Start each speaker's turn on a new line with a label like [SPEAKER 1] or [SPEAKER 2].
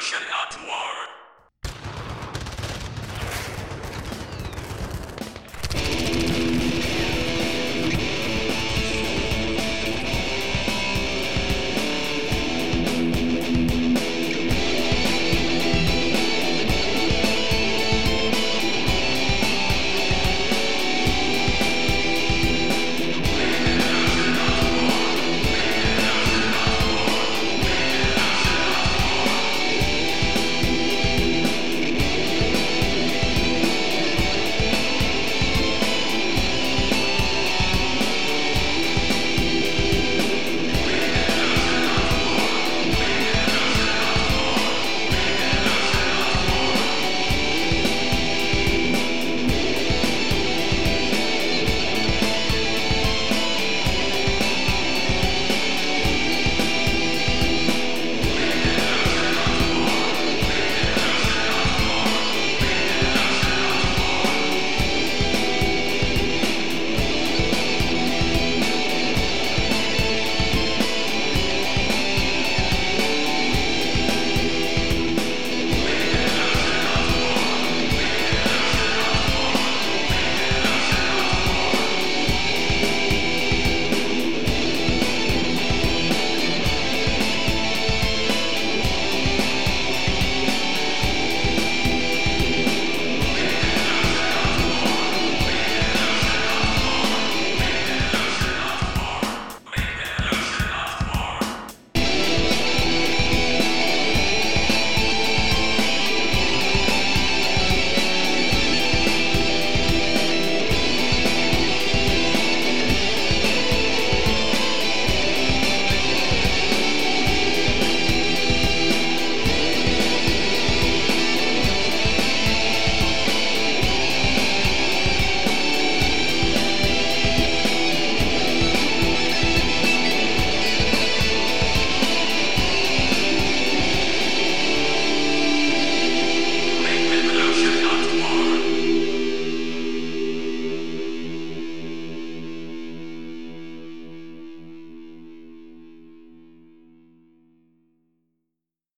[SPEAKER 1] shall not war.